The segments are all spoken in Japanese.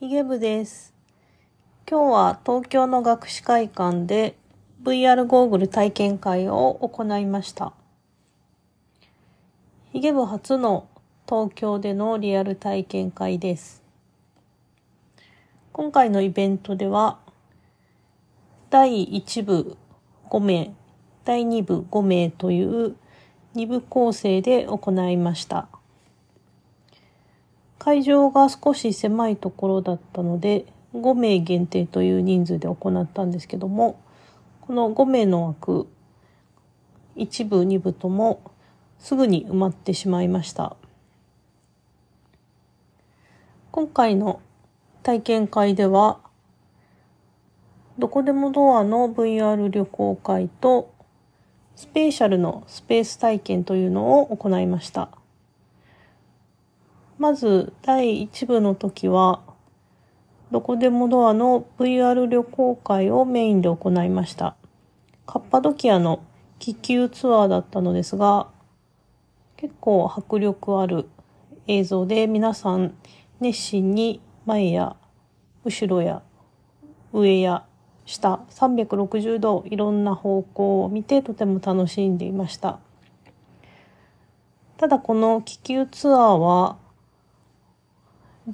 ヒゲ部です。今日は東京の学士会館で VR ゴーグル体験会を行いました。ヒゲ部初の東京でのリアル体験会です。今回のイベントでは、第1部5名、第2部5名という2部構成で行いました。会場が少し狭いところだったので、5名限定という人数で行ったんですけども、この5名の枠、1部、2部ともすぐに埋まってしまいました。今回の体験会では、どこでもドアの VR 旅行会と、スペーシャルのスペース体験というのを行いました。まず第1部の時は、どこでもドアの VR 旅行会をメインで行いました。カッパドキアの気球ツアーだったのですが、結構迫力ある映像で皆さん熱心に前や後ろや上や下360度いろんな方向を見てとても楽しんでいました。ただこの気球ツアーは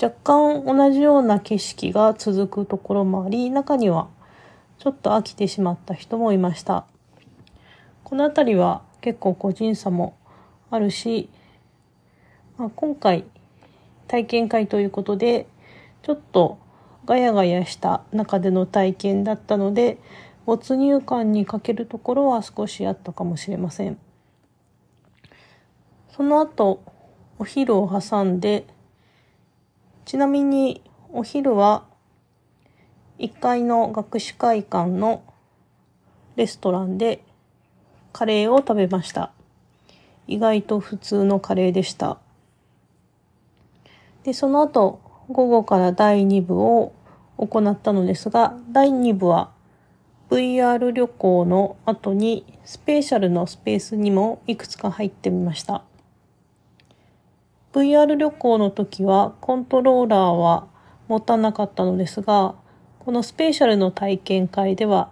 若干同じような景色が続くところもあり、中にはちょっと飽きてしまった人もいました。このあたりは結構個人差もあるし、まあ、今回体験会ということで、ちょっとガヤガヤした中での体験だったので、没入感に欠けるところは少しあったかもしれません。その後、お昼を挟んで、ちなみにお昼は1階の学士会館のレストランでカレーを食べました。意外と普通のカレーでした。で、その後、午後から第2部を行ったのですが、第2部は VR 旅行の後にスペシャルのスペースにもいくつか入ってみました。VR 旅行の時はコントローラーは持たなかったのですが、このスペシャルの体験会では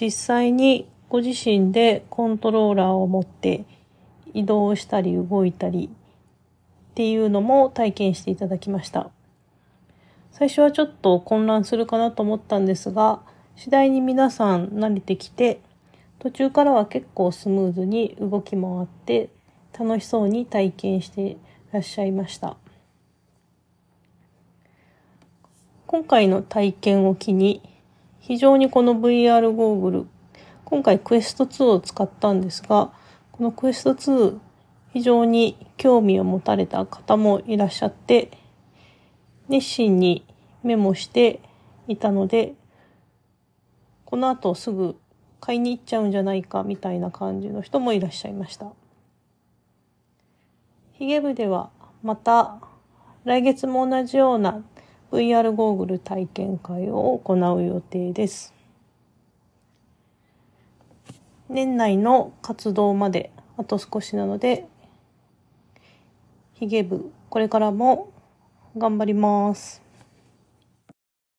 実際にご自身でコントローラーを持って移動したり動いたりっていうのも体験していただきました。最初はちょっと混乱するかなと思ったんですが、次第に皆さん慣れてきて、途中からは結構スムーズに動き回って楽しそうに体験してらっしゃいました。今回の体験を機に、非常にこの VR ゴーグル、今回クエスト2を使ったんですが、このクエスト2、非常に興味を持たれた方もいらっしゃって、熱心にメモしていたので、この後すぐ買いに行っちゃうんじゃないかみたいな感じの人もいらっしゃいました。ヒゲ部ではまた来月も同じような VR ゴーグル体験会を行う予定です。年内の活動まであと少しなので、ヒゲ部これからも頑張ります。